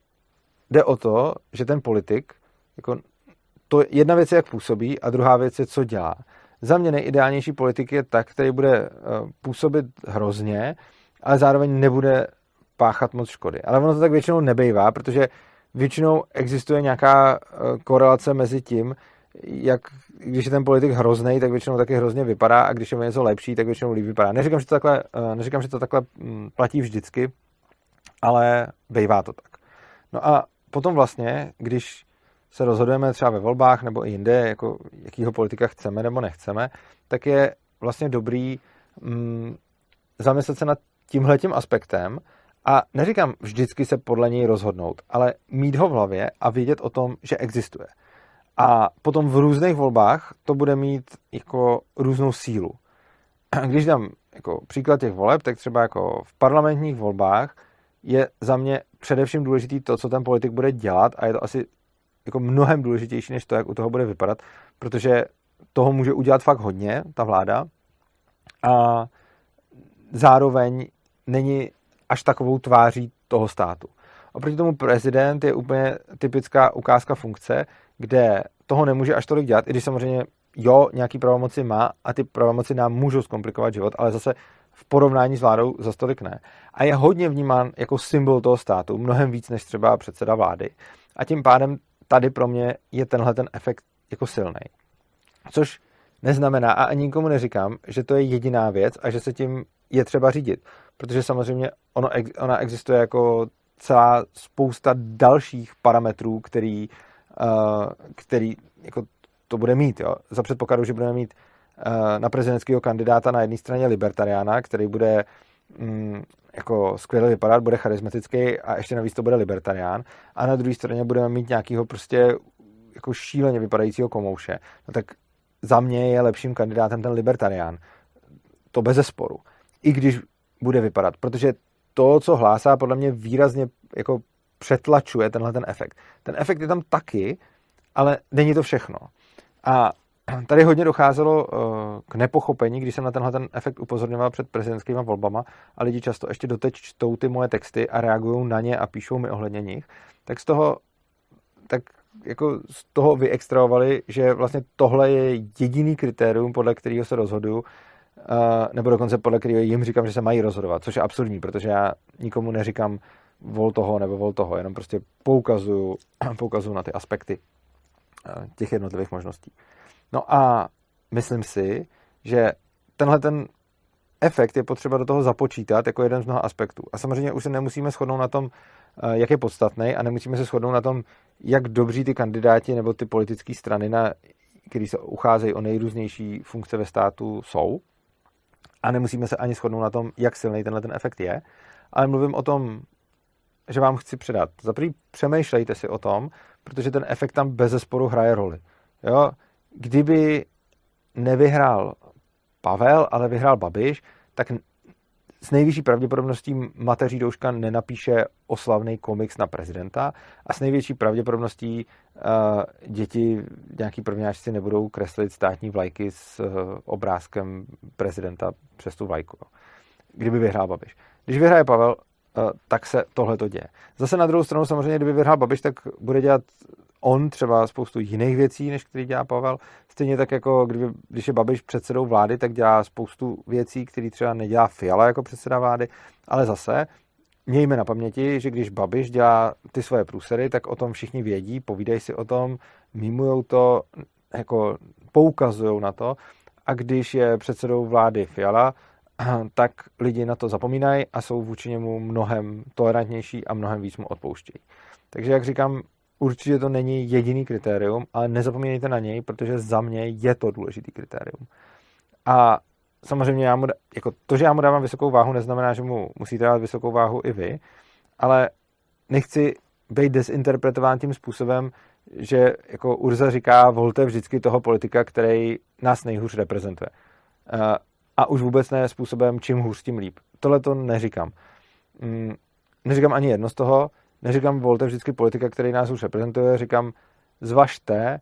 jde o to, že ten politik, jako to jedna věc je, jak působí, a druhá věc je, co dělá. Za mě nejideálnější politik je tak, který bude eh, působit hrozně, ale zároveň nebude páchat moc škody. Ale ono to tak většinou nebejvá, protože většinou existuje nějaká eh, korelace mezi tím, jak když je ten politik hrozný, tak většinou taky hrozně vypadá a když je něco lepší, tak většinou líp vypadá. Neříkám, že to takhle, eh, neříkám, že to takhle hm, platí vždycky, ale bejvá to tak. No a potom vlastně, když se rozhodujeme třeba ve volbách nebo i jinde, jako jakýho politika chceme nebo nechceme, tak je vlastně dobrý mm, zamyslet se nad tímhletím aspektem a neříkám vždycky se podle něj rozhodnout, ale mít ho v hlavě a vědět o tom, že existuje. A potom v různých volbách to bude mít jako různou sílu. [clears throat] Když dám jako příklad těch voleb, tak třeba jako v parlamentních volbách je za mě především důležitý to, co ten politik bude dělat a je to asi jako mnohem důležitější, než to, jak u toho bude vypadat, protože toho může udělat fakt hodně, ta vláda, a zároveň není až takovou tváří toho státu. Oproti tomu prezident je úplně typická ukázka funkce, kde toho nemůže až tolik dělat, i když samozřejmě jo, nějaký pravomoci má a ty pravomoci nám můžou zkomplikovat život, ale zase v porovnání s vládou za stolik ne. A je hodně vnímán jako symbol toho státu, mnohem víc než třeba předseda vlády. A tím pádem tady pro mě je tenhle ten efekt jako silný. Což neznamená, a ani nikomu neříkám, že to je jediná věc a že se tím je třeba řídit. Protože samozřejmě ono, ona existuje jako celá spousta dalších parametrů, který, uh, který jako to bude mít. Jo. Za předpokladu, že budeme mít uh, na prezidentského kandidáta na jedné straně libertariána, který bude um, jako skvěle vypadat, bude charismatický a ještě navíc to bude libertarián. A na druhé straně budeme mít nějakého prostě jako šíleně vypadajícího komouše. No tak za mě je lepším kandidátem ten libertarián. To bez sporu. I když bude vypadat, protože to, co hlásá, podle mě výrazně jako přetlačuje tenhle ten efekt. Ten efekt je tam taky, ale není to všechno. A tady hodně docházelo uh, k nepochopení, když jsem na tenhle ten efekt upozorňoval před prezidentskými volbama a lidi často ještě doteď čtou ty moje texty a reagují na ně a píšou mi ohledně nich, tak z toho tak jako z toho vyextrahovali, že vlastně tohle je jediný kritérium, podle kterého se rozhoduju, nebo dokonce podle kterého jim říkám, že se mají rozhodovat, což je absurdní, protože já nikomu neříkám vol toho nebo vol toho, jenom prostě poukazuju, [clears throat] poukazuju na ty aspekty těch jednotlivých možností. No a myslím si, že tenhle ten efekt je potřeba do toho započítat jako jeden z mnoha aspektů. A samozřejmě už se nemusíme shodnout na tom, jak je podstatný a nemusíme se shodnout na tom, jak dobří ty kandidáti nebo ty politické strany, na, který se ucházejí o nejrůznější funkce ve státu, jsou. A nemusíme se ani shodnout na tom, jak silný tenhle ten efekt je. Ale mluvím o tom že vám chci předat. Za prvý přemýšlejte si o tom, protože ten efekt tam bez zesporu hraje roli. Jo? Kdyby nevyhrál Pavel, ale vyhrál Babiš, tak s nejvyšší pravděpodobností mateří Douška nenapíše oslavný komiks na prezidenta a s největší pravděpodobností uh, děti nějaký prvňáčci nebudou kreslit státní vlajky s uh, obrázkem prezidenta přes tu vlajku. Kdyby vyhrál Babiš. Když vyhraje Pavel, tak se tohle to děje. Zase na druhou stranu samozřejmě, kdyby vyhrál Babiš, tak bude dělat on třeba spoustu jiných věcí, než který dělá Pavel. Stejně tak jako kdyby, když je Babiš předsedou vlády, tak dělá spoustu věcí, které třeba nedělá Fiala jako předseda vlády, ale zase mějme na paměti, že když Babiš dělá ty svoje průsery, tak o tom všichni vědí, povídají si o tom, mimujou to, jako poukazují na to a když je předsedou vlády Fiala, [clears throat] tak lidi na to zapomínají a jsou vůči němu mnohem tolerantnější a mnohem víc mu odpouštějí. Takže jak říkám, určitě to není jediný kritérium, ale nezapomínejte na něj, protože za mě je to důležitý kritérium. A samozřejmě já mu, jako to, že já mu dávám vysokou váhu, neznamená, že mu musíte dát vysokou váhu i vy, ale nechci být desinterpretován tím způsobem, že jako Urza říká, volte vždycky toho politika, který nás nejhůř reprezentuje. A už vůbec ne způsobem, čím hůř, tím líp. Tohle to neříkám. Mm, neříkám ani jedno z toho, neříkám volte vždycky politika, který nás už reprezentuje, říkám zvažte,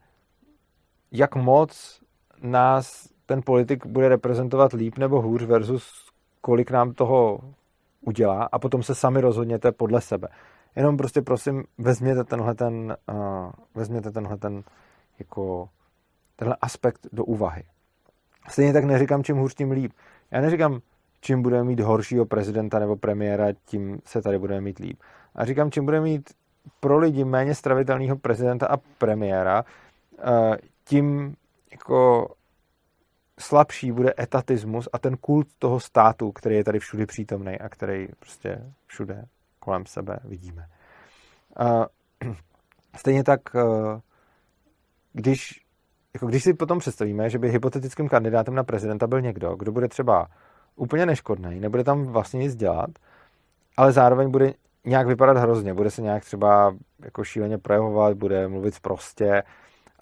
jak moc nás ten politik bude reprezentovat líp nebo hůř versus kolik nám toho udělá a potom se sami rozhodněte podle sebe. Jenom prostě prosím, vezměte tenhle ten, uh, vezměte tenhle ten, jako, tenhle aspekt do úvahy. Stejně tak neříkám, čím hůř, tím líp. Já neříkám, čím budeme mít horšího prezidenta nebo premiéra, tím se tady budeme mít líp. A říkám, čím budeme mít pro lidi méně stravitelného prezidenta a premiéra, eh, tím jako slabší bude etatismus a ten kult toho státu, který je tady všude přítomný a který prostě všude kolem sebe vidíme. Eh, [clears throat] stejně tak, eh, když, jako když si potom představíme, že by hypotetickým kandidátem na prezidenta byl někdo, kdo bude třeba úplně neškodný, nebude tam vlastně nic dělat, ale zároveň bude nějak vypadat hrozně, bude se nějak třeba jako šíleně projevovat, bude mluvit prostě,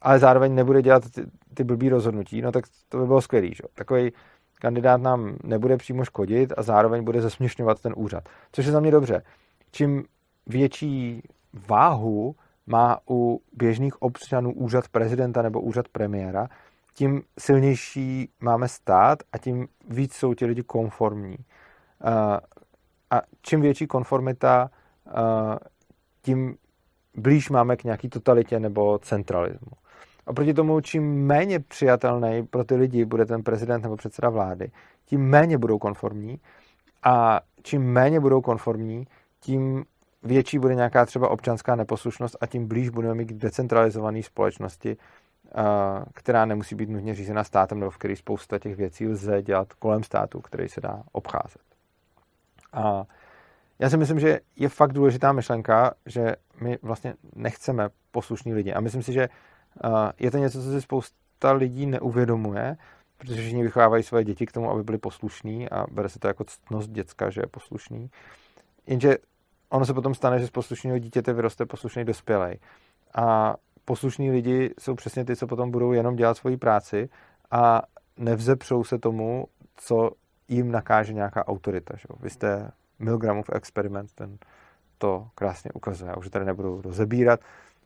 ale zároveň nebude dělat ty, ty blbý rozhodnutí, no tak to by bylo skvělý. Že? Takový kandidát nám nebude přímo škodit a zároveň bude zesměšňovat ten úřad. Což je za mě dobře. Čím větší váhu má u běžných občanů úřad prezidenta nebo úřad premiéra, tím silnější máme stát a tím víc jsou ti lidi konformní. A čím větší konformita, tím blíž máme k nějaký totalitě nebo centralismu. Oproti tomu, čím méně přijatelný pro ty lidi bude ten prezident nebo předseda vlády, tím méně budou konformní a čím méně budou konformní, tím větší bude nějaká třeba občanská neposlušnost a tím blíž budeme mít decentralizované společnosti, která nemusí být nutně řízena státem, nebo v který spousta těch věcí lze dělat kolem státu, který se dá obcházet. A já si myslím, že je fakt důležitá myšlenka, že my vlastně nechceme poslušní lidi. A myslím si, že je to něco, co si spousta lidí neuvědomuje, protože všichni vychovávají své děti k tomu, aby byli poslušní a bere se to jako ctnost děcka, že je poslušný. Jenže ono se potom stane, že z poslušného dítěte vyroste poslušný dospělej. A poslušní lidi jsou přesně ty, co potom budou jenom dělat svoji práci a nevzepřou se tomu, co jim nakáže nějaká autorita. Že? Vy jste Milgramův experiment, ten to krásně ukazuje. Já už tady nebudu rozebírat,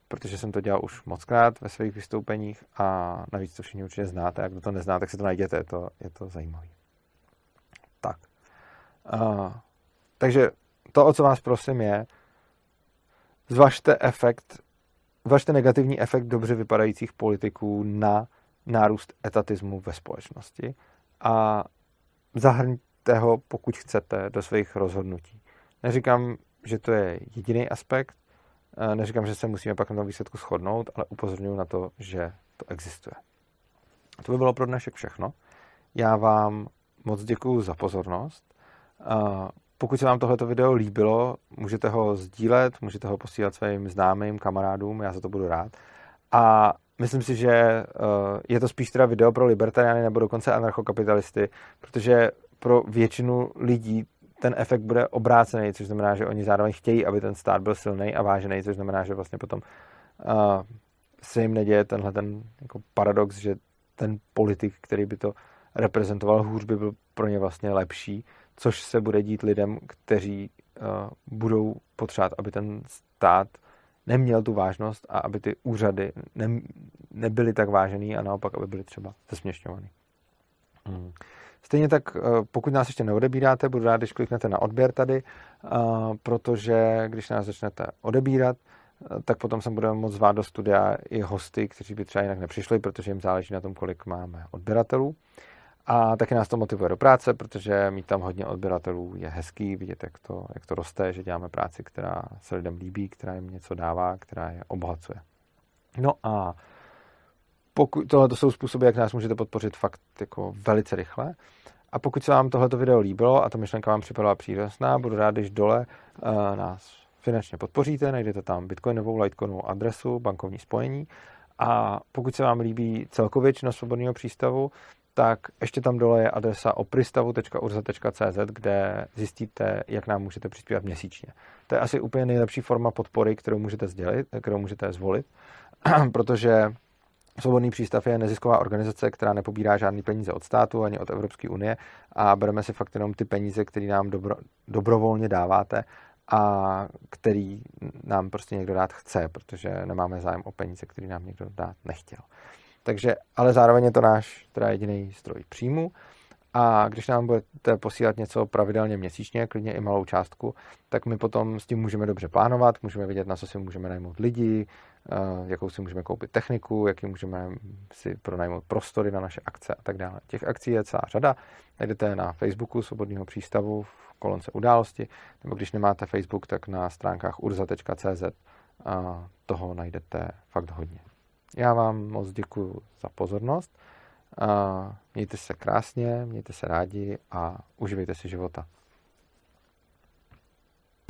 protože jsem to dělal už moc krát ve svých vystoupeních a navíc to všichni určitě znáte. A kdo to nezná, tak si to najděte, je to, je to zajímavé. Tak. Uh, takže to, o co vás prosím, je, zvažte efekt, zvažte negativní efekt dobře vypadajících politiků na nárůst etatismu ve společnosti a zahrňte ho, pokud chcete, do svých rozhodnutí. Neříkám, že to je jediný aspekt, eh, neříkám, že se musíme pak na tom výsledku shodnout, ale upozorňuji na to, že to existuje. To by bylo pro dnešek všechno. Já vám moc děkuji za pozornost. Pokud se vám tohleto video líbilo, můžete ho sdílet, můžete ho posílat svým známým, kamarádům, já za to budu rád. A myslím si, že eh, je to spíš teda video pro libertariány nebo dokonce anarchokapitalisty, protože pro většinu lidí ten efekt bude obrácený, což znamená, že oni zároveň chtějí, aby ten stát byl silný a vážený, což znamená, že vlastně potom uh, se jim neděje tenhle ten jako paradox, že ten politik, který by to reprezentoval hůř, by byl pro ně vlastně lepší, což se bude dít lidem, kteří uh, budou potřebovat, aby ten stát neměl tu vážnost a aby ty úřady ne, nebyly tak vážený a naopak, aby byly třeba zesměšňovaný. Hmm. Stejně tak, eh, pokud nás ještě neodebíráte, budu rád, když kliknete na odběr tady, eh, protože když nás začnete odebírat, tak potom se budeme moct zvát do studia i hosty, kteří by třeba jinak nepřišli, protože jim záleží na tom, kolik máme odběratelů. A taky nás to motivuje do práce, protože mít tam hodně odběratelů je hezký, vidět, jak to, jak to roste, že děláme práci, která se lidem líbí, která jim něco dává, která je obohacuje. No a pokud, tohle to jsou způsoby, jak nás můžete podpořit fakt jako velice rychle. A pokud se vám tohleto video líbilo a ta myšlenka vám připadala přínosná, budu rád, když dole uh, nás finančně podpoříte, najdete tam bitcoinovou, litecoinovou adresu, bankovní spojení a pokud se vám líbí celkově činnost svobodného přístavu, tak ještě tam dole je adresa opristavu.urza.cz, kde zjistíte, jak nám můžete přispívat měsíčně. To je asi úplně nejlepší forma podpory, kterou můžete, sdělit, kterou můžete zvolit, [clears throat] protože Svobodný přístav je nezisková organizace, která nepobírá žádný peníze od státu ani od Evropské unie a bereme si fakt jenom ty peníze, které nám dobro, dobrovolně dáváte a který nám prostě někdo dát chce, protože nemáme zájem o peníze, který nám někdo dát nechtěl. Takže, ale zároveň je to náš teda jediný stroj příjmu a když nám budete posílat něco pravidelně měsíčně, klidně i malou částku, tak my potom s tím můžeme dobře plánovat, můžeme vidět, na co si můžeme najmout lidi, eh, jakou si můžeme koupit techniku, jaký můžeme si pronajmout prostory na naše akce a tak dále. Těch akcí je celá řada. Najdete na Facebooku Svobodného přístavu v kolonce události, nebo když nemáte Facebook, tak na stránkách urza.cz toho najdete fakt hodně. Já vám moc děkuji za pozornost. Mějte se krásně, mějte se rádi a uživejte si života.